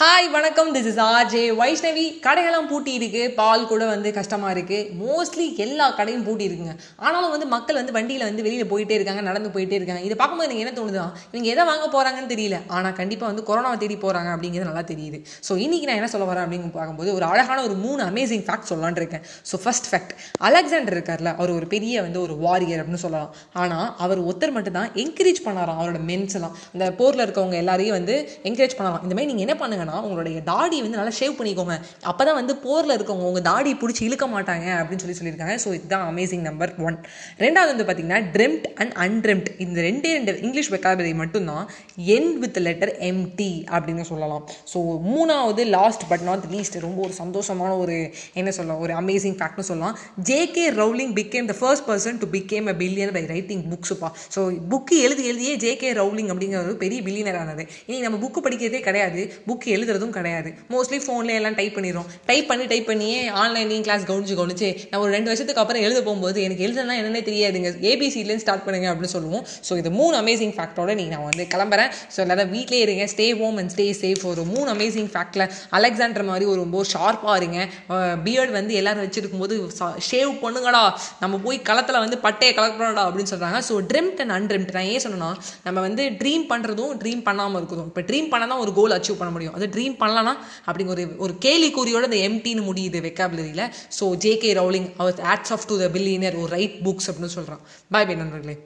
Hi வணக்கம். This is RJ Vaishnavi கடைகள்லாம் பூட்டி இருக்கு பால் கூட வந்து கஷ்டமாக இருக்கு. மோஸ்ட்லி எல்லா கடையும் பூட்டி இருக்குங்க ஆனாலும் வந்து மக்கள் வந்து வண்டியில் வந்து வெளியில் போயிட்டே இருக்காங்க நடந்து போயிட்டே இருக்காங்க. இதை பார்க்கும்போது எனக்கு என்ன தோணுதுதான் இவங்க எதை வாங்க போகிறாங்கன்னு தெரியல. ஆனால் கண்டிப்பாக வந்து கொரோனாவை தேடி போகிறாங்க அப்படிங்கிறது நல்லா தெரியுது. ஸோ இன்னைக்கு நான் என்ன சொல்ல வரேன் அப்படின்னு பார்க்கும்போது ஒரு அழகான ஒரு மூணு அமேசிங் ஃபேக்ட் சொல்லலாம்னு இருக்கேன். ஸோ ஃபர்ஸ்ட் ஃபேக்ட் அலெக்சாண்டர் இருக்கார்ல அவர் ஒரு பெரிய வந்து ஒரு வாரியர் அப்படின்னு சொல்லலாம். ஆனால் அவர் ஒருத்தர் மட்டும் தான் என்கரேஜ் பண்ணாராம். அவரோட மென்ஸ் எல்லாம். அந்த போரில் இருக்கவங்க எல்லாரையும் வந்து என்கரேஜ் பண்ணலாம் இந்த மாதிரி நீங்கள் என்ன பண்ணுங்கன்னா உங்களுடைய தாடி வந்து நல்லா ஷேவ் பண்ணிக்கோங்க. அப்பதான் வந்து போர்ல இருக்கவங்க உங்க தாடி பிடிச்சி இழுக்க மாட்டாங்க அப்படின்னு சொல்லி சொல்லியிருக்காங்க. ஸோ இதுதான் அமேசிங் நம்பர் ஒன் ரெண்டாவது வந்து பார்த்தீங்கன்னா ட்ரெம்ட் அண்ட் அன்ட்ரெம்ட் இந்த ரெண்டே ரெண்டு இங்கிலீஷ் வெக்காபரி மட்டும்தான் என் வித் லெட்டர் எம்டி அப்படின்னு சொல்லலாம். ஸோ மூணாவது லாஸ்ட் பட் நாட் லீஸ்ட் ரொம்ப ஒரு சந்தோஷமான ஒரு என்ன சொல்லலாம் ஒரு அமேசிங் ஃபேக்ட்னு சொல்லலாம். J K Rowling became the first person to become a billion by writing புக்ஸுப்பா so book எழுதி எழுதியே ஜேகே ரவுலிங் அப்படிங்கிற ஒரு பெரிய பில்லியனர் ஆனது. இனி நம்ம புக்கு படிக்கிறதே கிடையாது. புக் எழுதுறதும் கிடையாது. மோஸ்ட்லி ஃபோன்ல எல்லாம் டைப் பண்ணிடுறோம். டைப் பண்ணி டைப் பண்ணியே ஆன்லைன்லையும் கிளாஸ் கவனிச்சு கவனிச்சு நான் ஒரு ரெண்டு வருஷத்துக்கு அப்புறம் எழுத போகும்போது எனக்கு எழுதுனா என்னன்னே தெரியாதுங்க. ஏபிசிலேருந்து ஸ்டார்ட் பண்ணுங்க அப்படின்னு சொல்லுவோம். ஸோ இது மூணு அமேசிங் ஃபேக்டோட நீ நான் வந்து கிளம்புறேன். ஸோ எல்லாரும் வீட்லேயே இருங்க. Stay home and stay safe ஒரு மூணு அமேசிங் ஃபேக்டில் அலெக்சாண்டர் மாதிரி ஒரு ரொம்ப ஷார்ப்பாக இருங்க. பியர்ட் வந்து எல்லாரும் வச்சிருக்கும் போது ஷேவ் பண்ணுங்கடா. நம்ம போய் களத்தில் வந்து பட்டையை கலக்கணும்டா அப்படின்னு சொல்கிறாங்க ஸோ ட்ரிம்ட் அண்ட் அன்ட்ரிம்ட் நான் ஏன் சொன்னேன்னா நம்ம வந்து ட்ரீம் பண்ணுறதும் ட்ரீம் பண்ணாமல் இருக்கிறதும் இப்போ ட்ரீம் பண்ணால் தான் ஒரு கோல் அச்சீவ் பண்ண முடியும். அது ட்ரீம் பண்ணலனா அப்படிங்கிற ஒரு ஒரு கேலிக்குறியோட இந்த எம்டின்னு முடியுது வெக்காபுலரியில் so J K Rowling our odds of to the billionaire ஒரு ரைட் புக்ஸ் அப்படின்னு சொல்கிறான் பாய் பை நண்பர்களே